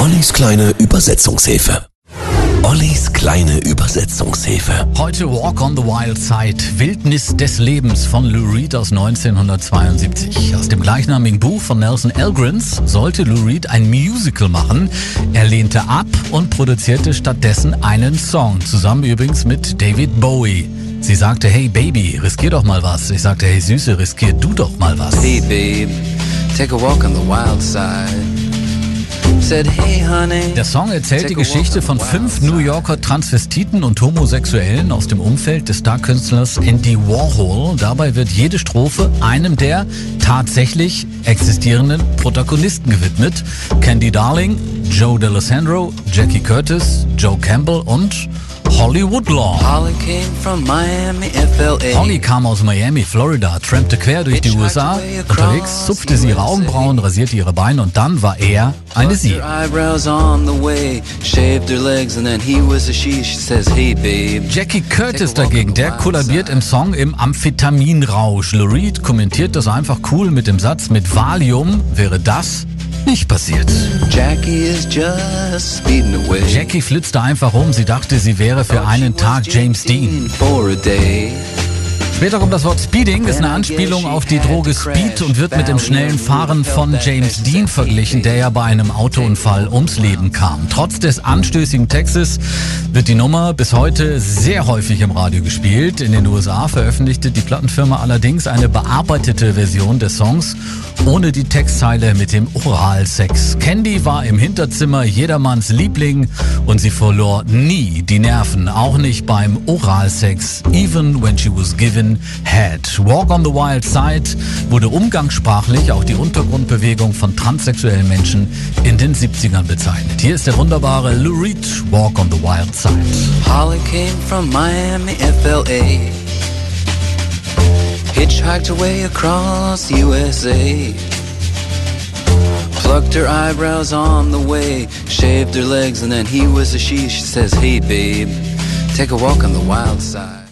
Ollis kleine Übersetzungshilfe. Ollis kleine Übersetzungshilfe. Heute Walk on the Wild Side, Wildnis des Lebens von Lou Reed aus 1972. Aus dem gleichnamigen Buch von Nelson Elgrins sollte Lou Reed ein Musical machen. Er lehnte ab und produzierte stattdessen einen Song, zusammen übrigens mit David Bowie. Sie sagte, hey Baby, riskier doch mal was. Ich sagte, hey Süße, riskier du doch mal was. Hey babe, take a walk on the wild side. Der Song erzählt die Geschichte von fünf New Yorker Transvestiten und Homosexuellen aus dem Umfeld des Starkünstlers Andy Warhol. Dabei wird jede Strophe einem der tatsächlich existierenden Protagonisten gewidmet. Candy Darling, Joe D'Alessandro, Jackie Curtis, Joe Campbell und Holly Woodlaw. Holly came from Miami, FLA. Holly kam aus Miami, Florida, trampte quer durch die USA. Unterwegs zupfte sie ihre Augenbrauen, rasierte ihre Beine und dann war er eine Sie. Jackie Curtis dagegen, der kollabiert im Song im Amphetaminrausch. Lou Reed kommentiert das einfach cool mit dem Satz, mit Valium wäre das nicht passiert. Jackie is just away. Jackie flitzte einfach um, sie dachte, sie wäre für einen Tag James Dean. Später kommt das Wort Speeding, ist eine Anspielung auf die Droge Speed und wird mit dem schnellen Fahren von James Dean verglichen, der ja bei einem Autounfall ums Leben kam. Trotz des anstößigen Textes wird die Nummer bis heute sehr häufig im Radio gespielt. In den USA veröffentlichte die Plattenfirma allerdings eine bearbeitete Version des Songs ohne die Textzeile mit dem Oralsex. Candy war im Hinterzimmer jedermanns Liebling und sie verlor nie die Nerven, auch nicht beim Oralsex, even when she was given head. Walk on the Wild Side wurde umgangssprachlich auch die Untergrundbewegung von transsexuellen Menschen in den 70ern bezeichnet. Hier ist der wunderbare Lou Reed, Walk on the Wild Side. Holly came from Miami, FLA. Hitchhiked her way across USA. Plucked her eyebrows on the way, shaved her legs, and then he was a she. She says, Hey babe, take a walk on the wild side.